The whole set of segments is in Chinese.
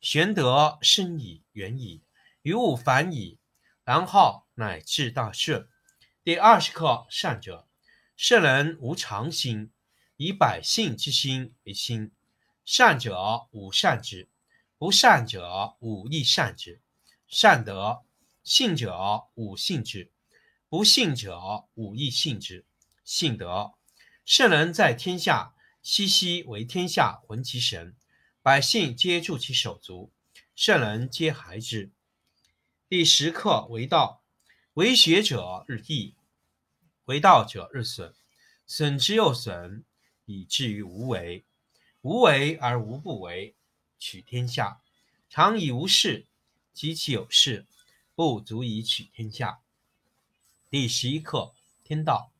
玄德深矣，远矣，于物反矣，然后乃至大顺。第二十课：善者，圣人无常心，以百姓之心为心。善者无善之，不善者无亦善之。善德，信者无信之，不信者无亦信之。信德，圣人在天下，熙熙为天下浑其神。百姓皆助其手足，圣人皆孩之。第十课为道，为学者日益，为道者日损，损之又损，以至于无为。无为而无不为，取天下常以无事，及其有事，不足以取天下。第十一课天道，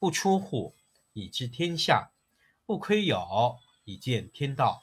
不出户以知天下，不窥有以见天道。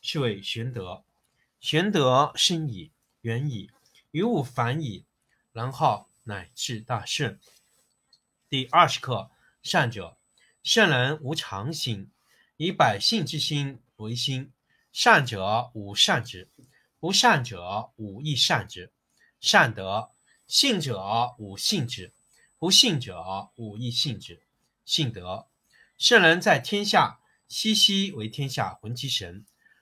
是谓玄德。玄德深矣，远矣，于物反矣，然后乃至大顺。第二十课：善者，圣人无常心，以百姓之心为心。善者无善之，不善者无亦善之。善德，信者无信之，不信者无亦信之。信德，圣人在天下，熙熙为天下浑其神。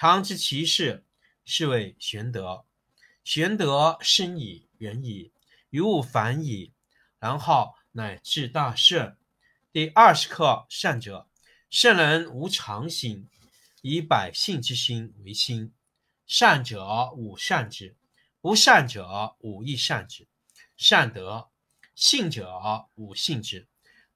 常知其事，是谓玄德。玄德深矣，远矣，于物反矣，然后乃至大顺。第二十课：善者，圣人无常心，以百姓之心为心。善者无善之，不善者无亦善之。善德，信者无信之，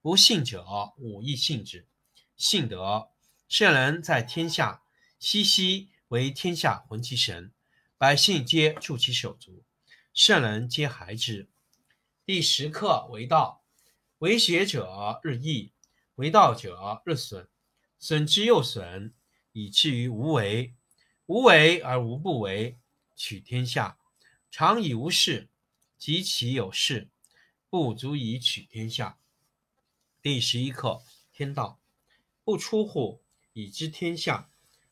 不信者无亦信之。信德，圣人在天下。熙熙为天下浑其神，百姓皆助其手足，圣人皆孩之。第十课为道，为学者日益，为道者日损，损之又损，以至于无为。无为而无不为，取天下常以无事，及其有事，不足以取天下。第十一课天道，不出户以知天下。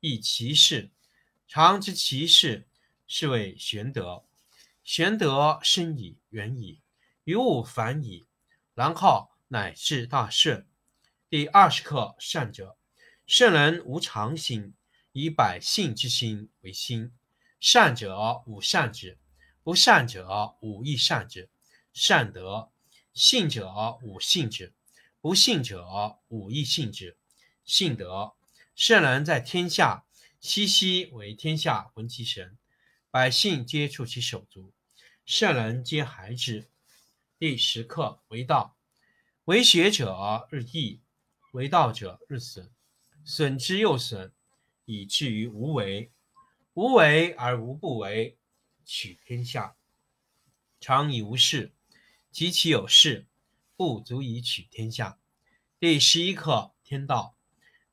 亦其事。常知其事，是谓玄德。玄德深矣，远矣，于物反矣，然后乃至大顺。第二十课善者。圣人无常心，以百姓之心为心。善者无善之，不善者无亦善之。善德，信者无信之，不信者无亦信之。信德，圣人在天下，熙熙为天下闻其神，百姓皆触其手足，圣人皆孩之。第十课为道，为学者日益，为道者日损。损之又损，以至于无为。无为而无不为，取天下常以无事，及其有事，不足以取天下。第十一课：天道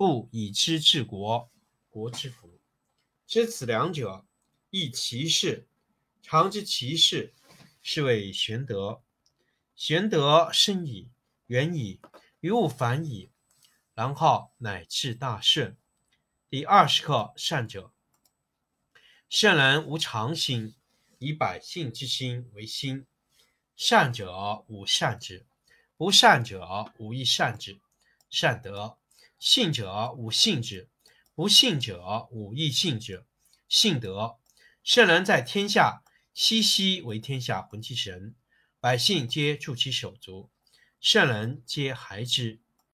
不以知治国，国之福。知此两者，亦其事。常知其事，是谓玄德。玄德深矣，远矣，于物反矣。然后乃至大顺。第二十课善者。圣人无常心，以百姓之心为心。善者无善之，不善者无亦善之。善德，信者无信之，不信者无亦信之。信德，圣人在天下，熙熙为天下魂其神，百姓皆助其手足，圣人皆孩之。